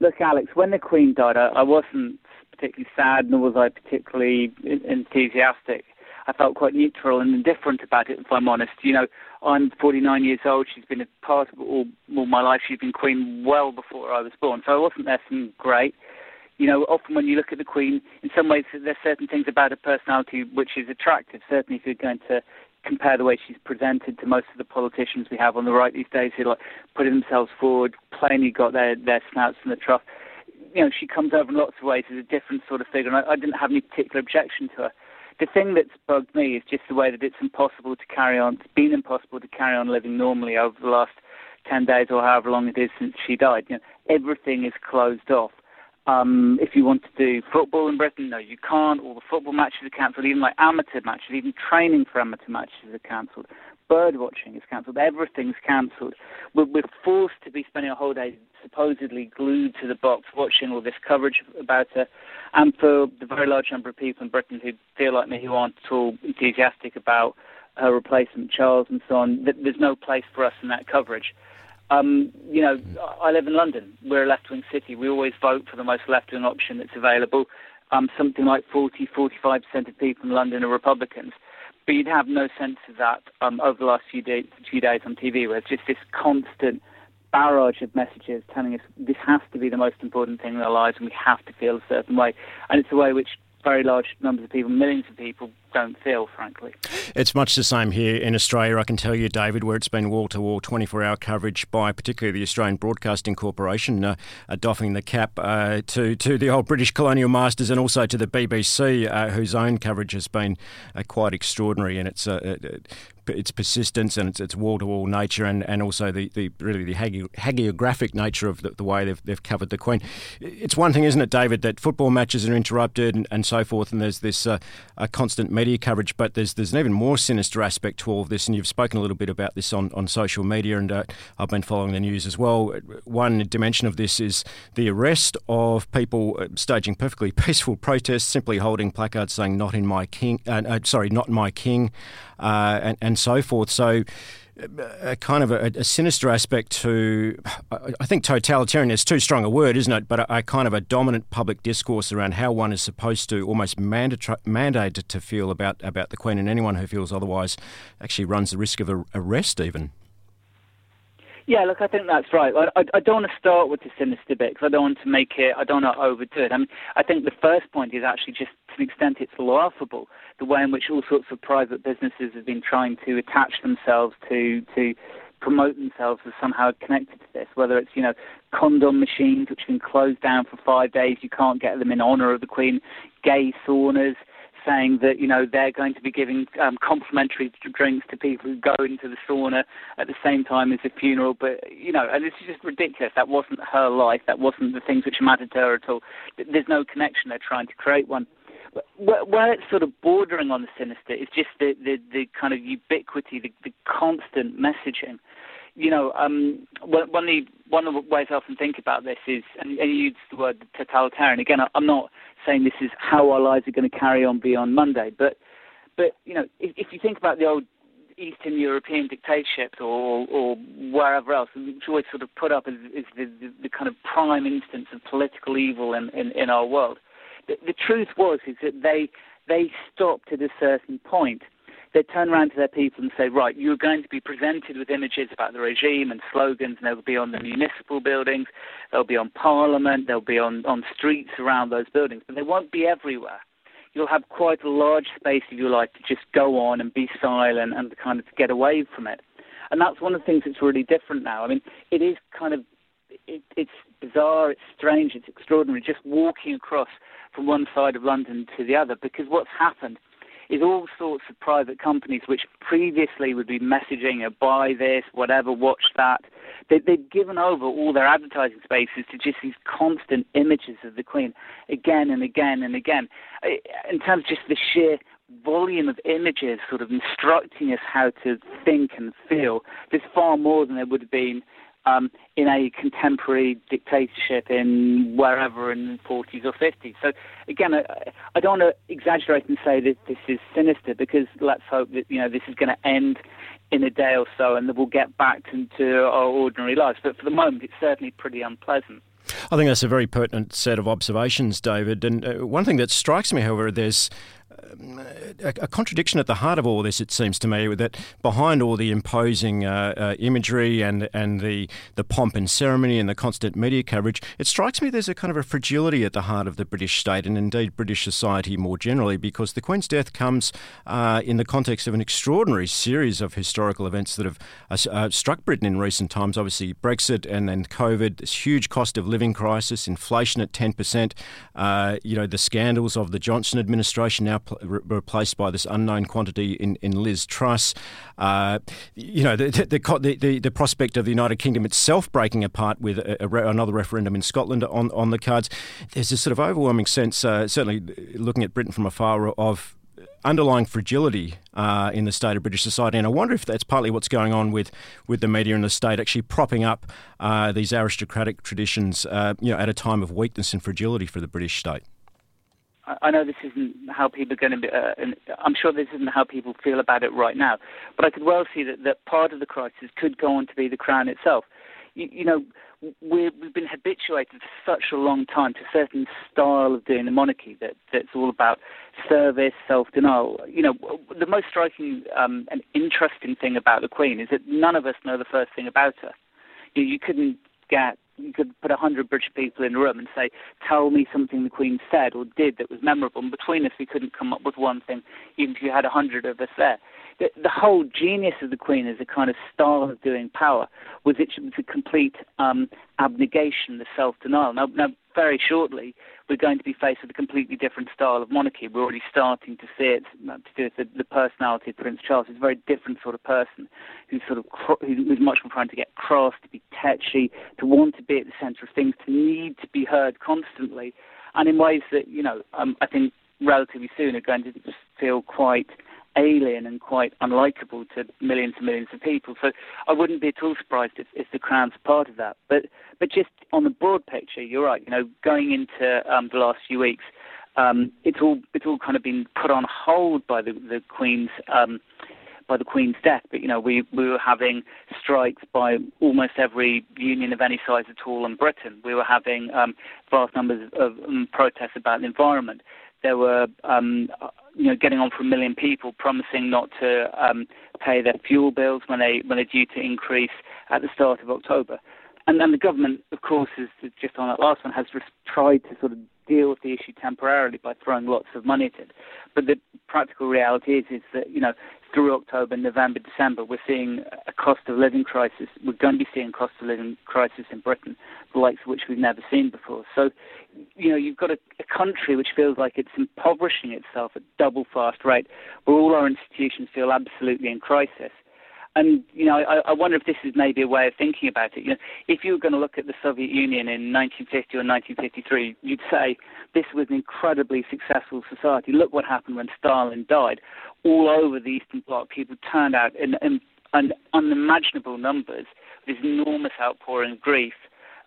Look, Alex, when the Queen died, I, I wasn't particularly sad, nor was I particularly enthusiastic. I felt quite neutral and indifferent about it, if I'm honest. You know, I'm 49 years old. She's been a part of all, all my life. She's been Queen well before I was born, so I wasn't there some great. You know, often when you look at the Queen, in some ways there's certain things about her personality which is attractive. Certainly, if you're going to compare the way she's presented to most of the politicians we have on the right these days, who like putting themselves forward, plainly got their their snouts in the trough. You know, she comes over in lots of ways as a different sort of figure, and I, I didn't have any particular objection to her the thing that's bugged me is just the way that it's impossible to carry on. It's been impossible to carry on living normally over the last ten days or however long it is since she died. You know, everything is closed off. Um, if you want to do football in Britain, no, you can't. All the football matches are cancelled. Even like amateur matches, even training for amateur matches are cancelled. Bird watching is cancelled. Everything's cancelled. We're, we're forced to be spending a whole day supposedly glued to the box watching all this coverage about her. And for the very large number of people in Britain who feel like me, who aren't at all enthusiastic about her replacement, Charles, and so on, there's no place for us in that coverage. Um, you know, I live in London. We're a left-wing city. We always vote for the most left-wing option that's available. Um, something like 40, 45% of people in London are Republicans. But you'd have no sense of that um, over the last few, day, few days on TV, where it's just this constant barrage of messages telling us this has to be the most important thing in our lives and we have to feel a certain way. And it's a way which very large numbers of people, millions of people, don't feel, frankly. It's much the same here in Australia, I can tell you, David, where it's been wall to wall 24 hour coverage by particularly the Australian Broadcasting Corporation, uh, uh, doffing the cap uh, to, to the old British colonial masters and also to the BBC, uh, whose own coverage has been uh, quite extraordinary. And it's uh, its persistence and its, its wall-to-wall nature, and, and also the, the really the hagiographic nature of the, the, way they've, they've covered the Queen. It's one thing, isn't it, David, that football matches are interrupted and, and so forth, and there's this uh, constant media coverage, but there's there's an even more sinister aspect to all of this, and you've spoken a little bit about this on, on social media, and uh, I've been following the news as well. One dimension of this is the arrest of people uh, staging perfectly peaceful protests, simply holding placards saying "Not in my king," uh, uh sorry, "Not my king." uh, and, and so forth. So, a kind of a, a, sinister aspect to, I think totalitarian is too strong a word, isn't it? But a, a, kind of a dominant public discourse around how one is supposed to almost mandate, mandated to feel about, about the Queen, and anyone who feels otherwise actually runs the risk of arrest, even. Yeah, look, I think that's right. I, I, I don't want to start with the sinister bit because I don't want to make it, I don't want to overdo it. I mean, I think the first point is actually just to an extent it's laughable the way in which all sorts of private businesses have been trying to attach themselves to to promote themselves as somehow connected to this, whether it's, you know, condom machines which have been closed down for five days, you can't get them in honour of the Queen, gay saunas, saying that, you know, they're going to be giving um, complimentary drinks to people who go into the sauna at the same time as the funeral. But, you know, and is just ridiculous. That wasn't her life. That wasn't the things which mattered to her at all. There's no connection. They're trying to create one where it's sort of bordering on the sinister is just the, the, the kind of ubiquity, the, the constant messaging. You know, um, one, one of the ways I often think about this is, and, and you use the word totalitarian. Again, I'm not saying this is how our lives are going to carry on beyond Monday, but, but you know, if, if you think about the old Eastern European dictatorships or, or wherever else, which always sort of put up as, as the, the, the, kind of prime instance of political evil in, in, in our world the, the truth was is that they they stopped at a certain point. They turn around to their people and say, right, you're going to be presented with images about the regime and slogans, and they'll be on the municipal buildings, they'll be on Parliament, they'll be on, on streets around those buildings, but they won't be everywhere. You'll have quite a large space if you like, to just go on and be silent and kind of get away from it. And that's one of the things that's really different now. I mean, it is kind of it, it's bizarre, it's strange, it's extraordinary just walking across from one side of London to the other because what's happened is all sorts of private companies which previously would be messaging a buy this, whatever, watch that. They, they've given over all their advertising spaces to just these constant images of the Queen again and again and again. In terms of just the sheer volume of images sort of instructing us how to think and feel, there's far more than there would have been um, in a contemporary dictatorship in wherever in the 40s or 50s. So again, I, I don't want to exaggerate and say that this is sinister because let's hope that you know this is going to end in a day or so and that we'll get back into our ordinary lives. But for the moment, it's certainly pretty unpleasant. I think that's a very pertinent set of observations, David. And uh, one thing that strikes me, however, there's a, contradiction at the heart of all this, it seems to me, that behind all the imposing uh, uh, imagery and and the the pomp and ceremony and the constant media coverage, it strikes me there's a kind of a fragility at the heart of the British state and indeed British society more generally, because the Queen's death comes uh, in the context of an extraordinary series of historical events that have uh, uh, struck Britain in recent times. Obviously, Brexit and then COVID, this huge cost of living crisis, inflation at ten percent. Uh, you know the scandals of the Johnson administration now pl- replaced by this unknown quantity in, in Liz Truss. Uh, you know, the the, the, the, prospect of the United Kingdom itself breaking apart with a, a, another referendum in Scotland on, on the cards. There's this sort of overwhelming sense, uh, certainly looking at Britain from afar, of underlying fragility uh, in the state of British society, and I wonder if that's partly what's going on with, with the media and the state actually propping up uh, these aristocratic traditions, uh, you know, at a time of weakness and fragility for the British state. I know this isn't how people are going to be. Uh, I'm sure this isn't how people feel about it right now, but I could well see that, that part of the crisis could go on to be the crown itself. You, you know, we have been habituated for such a long time to a certain style of doing the monarchy that that's all about service, self-denial. You know, the most striking um, and interesting thing about the Queen is that none of us know the first thing about her. You, you couldn't get you could put a hundred British people in a room and say, "Tell me something the Queen said or did that was memorable." And between us, we couldn't come up with one thing, even if you had a hundred of us there. The, the, whole genius of the Queen as a kind of style of doing power was it was a complete um, abnegation, the self-denial. Now, now, very shortly, we're going to be faced with a completely different style of monarchy. We're already starting to see it to do with the, the personality of Prince Charles. He's a very different sort of person who's sort of who's much more trying to get cross, to be tetchy, to want to be at the centre of things, to need to be heard constantly, and in ways that you know um, I think relatively soon are going to just feel quite alien and quite unlikable to millions and millions of people. So I wouldn't be at all surprised if, if the Crown's part of that. But but just on the broad picture, you're right. You know, going into um, the last few weeks, um, it's all it's all kind of been put on hold by the the Queen's. Um, by the Queen's death, but you know we we were having strikes by almost every union of any size at all in Britain. We were having um, vast numbers of um, protests about the environment. There were um, you know, getting on for a million people, promising not to um, pay their fuel bills when they when they're due to increase at the start of October. And then the government, of course, is just on that last one, has tried to sort of deal with the issue temporarily by throwing lots of money at it. But the practical reality is, is that you know through October, November, December, we're seeing a cost of living crisis. We're going to be seeing a cost of living crisis in Britain, the likes of which we've never seen before. So, you know, you've got a, a country which feels like it's impoverishing itself at double fast rate, where all our institutions feel absolutely in crisis. And you know, I, I wonder if this is maybe a way of thinking about it. You know, if you were going to look at the Soviet Union in 1950 or 1953, you'd say this was an incredibly successful society. Look what happened when Stalin died. All over the Eastern Bloc, people turned out in, in, in unimaginable numbers. This enormous outpouring of grief.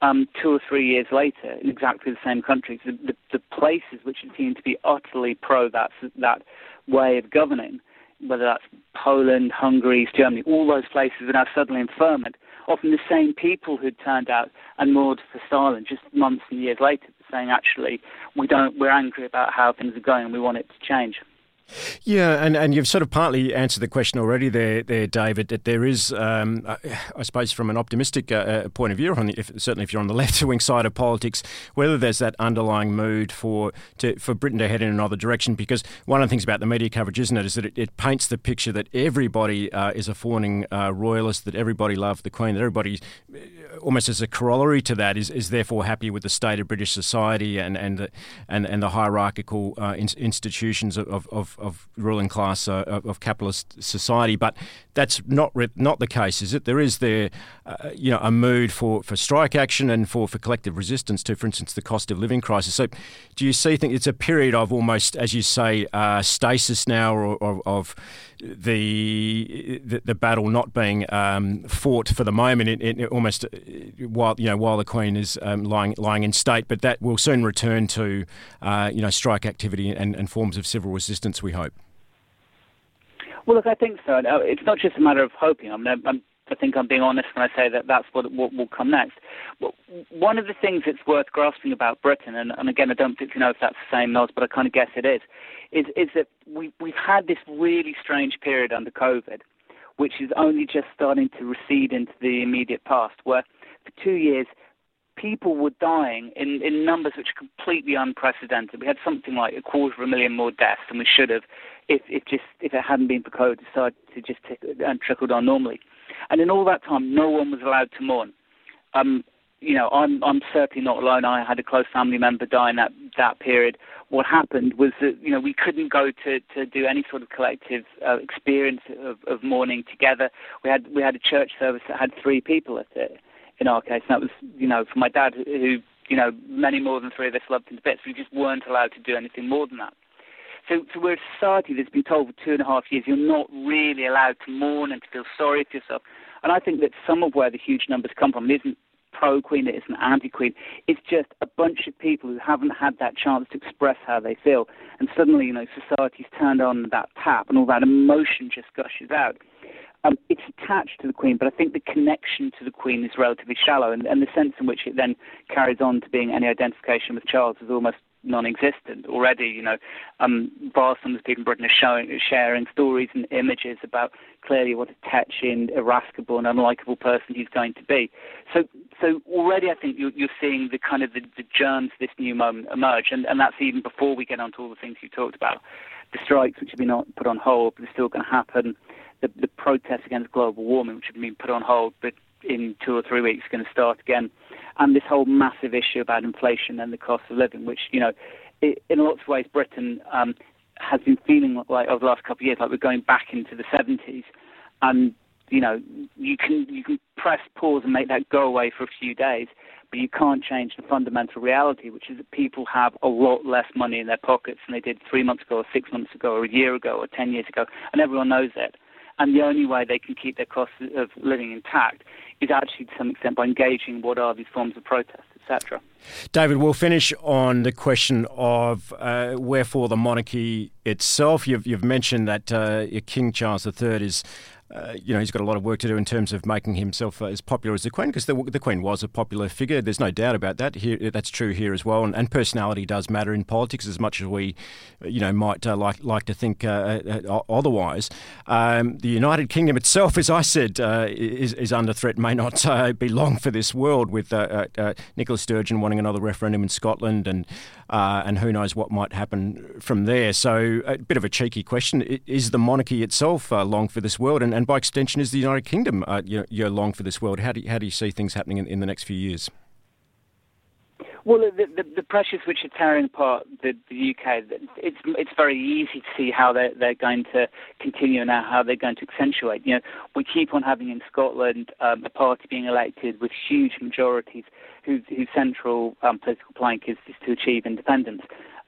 Um, two or three years later, in exactly the same countries, the, the, the places which seemed to be utterly pro that that way of governing whether that's Poland, Hungary, Germany, all those places are now suddenly in ferment. Often the same people who'd turned out and moored for Stalin just months and years later, saying actually we don't, we're angry about how things are going and we want it to change. Yeah, and, and you've sort of partly answered the question already there, there David, that there is, um, uh, I suppose, from an optimistic uh, uh point of view, the, if, certainly if you're on the left wing side of politics, whether there's that underlying mood for to, for Britain to head in another direction. Because one of the things about the media coverage, isn't it, is that it, it paints the picture that everybody uh, is a fawning uh, royalist, that everybody loves the Queen, that everybody, uh, almost as a corollary to that, is, is therefore happy with the state of British society and, and, the, and, and the hierarchical in, institutions of, of of, ruling class uh, of capitalist society. But that's not not the case, is it? There is there, uh, you know, a mood for, for strike action and for, for collective resistance to, for instance, the cost of living crisis. So, do you see? Think it's a period of almost, as you say, uh, stasis now, or, or of the, the, battle not being um, fought for the moment, it, it, almost uh, while you know while the Queen is um, lying lying in state, but that will soon return to uh, you know strike activity and, and forms of civil resistance. We hope. Well, look, I think so. It's not just a matter of hoping. I mean, I'm, I think I'm being honest when I say that that's what, what will come next. One of the things that's worth grasping about Britain, and, and again, I don't particularly know if that's the same, Noz, but I kind of guess it is, is, is that we, we've had this really strange period under COVID, which is only just starting to recede into the immediate past, where for two years – people were dying in, in numbers which are completely unprecedented. We had something like a quarter of a million more deaths than we should have if, if just if it hadn't been for COVID decided to just tick, and trickle down normally. And in all that time, no one was allowed to mourn. Um, you know, I'm I'm certainly not alone. I had a close family member die in that that period. What happened was that you know we couldn't go to to do any sort of collective uh, experience of, of mourning together. We had we had a church service that had three people at it in our case. And that was, you know, for my dad, who, you know, many more than three of us loved him to bits. We just weren't allowed to do anything more than that. So, so we're a society that's been told for two and a half years you're not really allowed to mourn and to feel sorry for yourself. And I think that some of where the huge numbers come from isn't pro Queen, it isn't anti Queen. It's just a bunch of people who haven't had that chance to express how they feel. And suddenly, you know, society's turned on that tap and all that emotion just gushes out um, it's attached to the Queen, but I think the connection to the Queen is relatively shallow, and, and the sense in which it then carries on to being any identification with Charles is almost non-existent already. You know, um, vast numbers of people in Britain are showing, sharing stories and images about clearly what a touching, irascible, and unlikable person he's going to be. So, so already I think you're, you're seeing the kind of the, the germs of this new moment emerge, and, and that's even before we get on to all the things you talked about. The strikes, which have been put on hold, but are still going to happen the, the protests against global warming, which have been put on hold, but in two or three weeks going to start again, and this whole massive issue about inflation and the cost of living, which you know, it, in lots of ways, Britain um, has been feeling like over the last couple of years like we're going back into the 70s, and you know, you can you can press pause and make that go away for a few days, but you can't change the fundamental reality, which is that people have a lot less money in their pockets than they did three months ago, or six months ago, or a year ago, or ten years ago, and everyone knows it. And the only way they can keep their cost of living intact is actually to some extent by engaging what are these forms of protest, etc. David, we'll finish on the question of uh, wherefore the monarchy itself. You've, you've mentioned that uh, King Charles III is uh, you know, he's got a lot of work to do in terms of making himself uh, as popular as the Queen, because the, the, Queen was a popular figure. There's no doubt about that. Here, that's true here as well. And, and, personality does matter in politics as much as we, you know, might uh, like like to think uh, uh, otherwise. Um, the United Kingdom itself, as I said, is, is, under threat. May not be long for this world, with Nicola Sturgeon wanting another referendum in Scotland, and and who knows what might happen from there. So, a bit of a cheeky question: Is the monarchy itself long for this world? And and by extension, is the United Kingdom uh, you're, long for this world? How do you, how do you see things happening in, in the next few years? Well, the, the, the, pressures which are tearing apart the, the UK, it's it's very easy to see how they're, they're going to continue now, how they're going to accentuate. You know, we keep on having in Scotland um, a party being elected with huge majorities whose, whose central um, political plank is, is to achieve independence.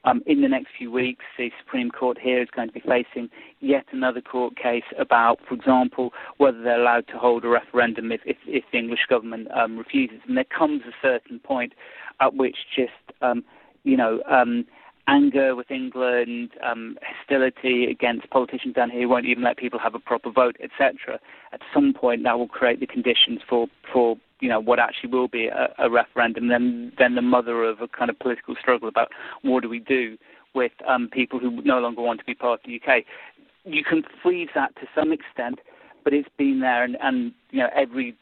Um, in the next few weeks, the Supreme Court here is going to be facing yet another court case about, for example, whether they're allowed to hold a referendum if, if, if the English government um, refuses. And there comes a certain point at which just, um, you know, um, anger with England, um, hostility against politicians down here who won't even let people have a proper vote, etc. At some point, that will create the conditions for for you know what actually will be a, a referendum, then then the mother of a kind of political struggle about what do we do with um, people who no longer want to be part of the UK. You can freeze that to some extent, but it's been there, and, and you know every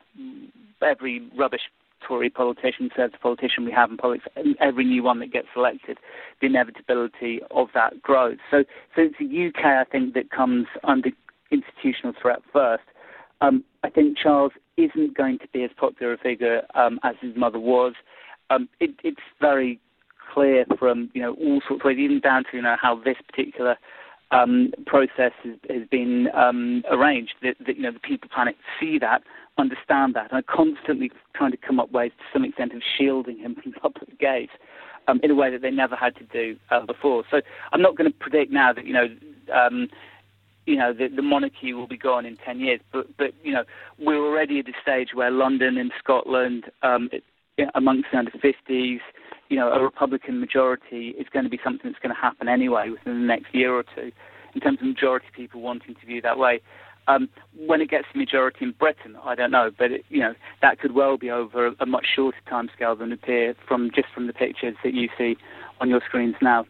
every rubbish Tory politician, says politician we have in politics, every new one that gets elected, the inevitability of that grows. So, so it's the UK, I think, that comes under institutional threat first. Um, I think Charles isn't going to be as popular a figure um, as his mother was. Um, it, it's very clear from you know all sorts of ways, even down to you know how this particular um, process has, has been um, arranged. That, that, you know the people planet see that, understand that, and are constantly trying to come up ways to some extent of shielding him from public gaze. Um, in a way that they never had to do uh, before. So I'm not going to predict now that you know um, you know, the, the monarchy will be gone in 10 years. But, but, you know, we're already at a stage where London and Scotland, um, amongst the under 50s, you know, a Republican majority is going to be something that's going to happen anyway within the next year or two, in terms of majority of people wanting to view that way. Um, when it gets to majority in Britain, I don't know, but it, you know that could well be over a, a much shorter timescale than appear from just from the pictures that you see on your screens now.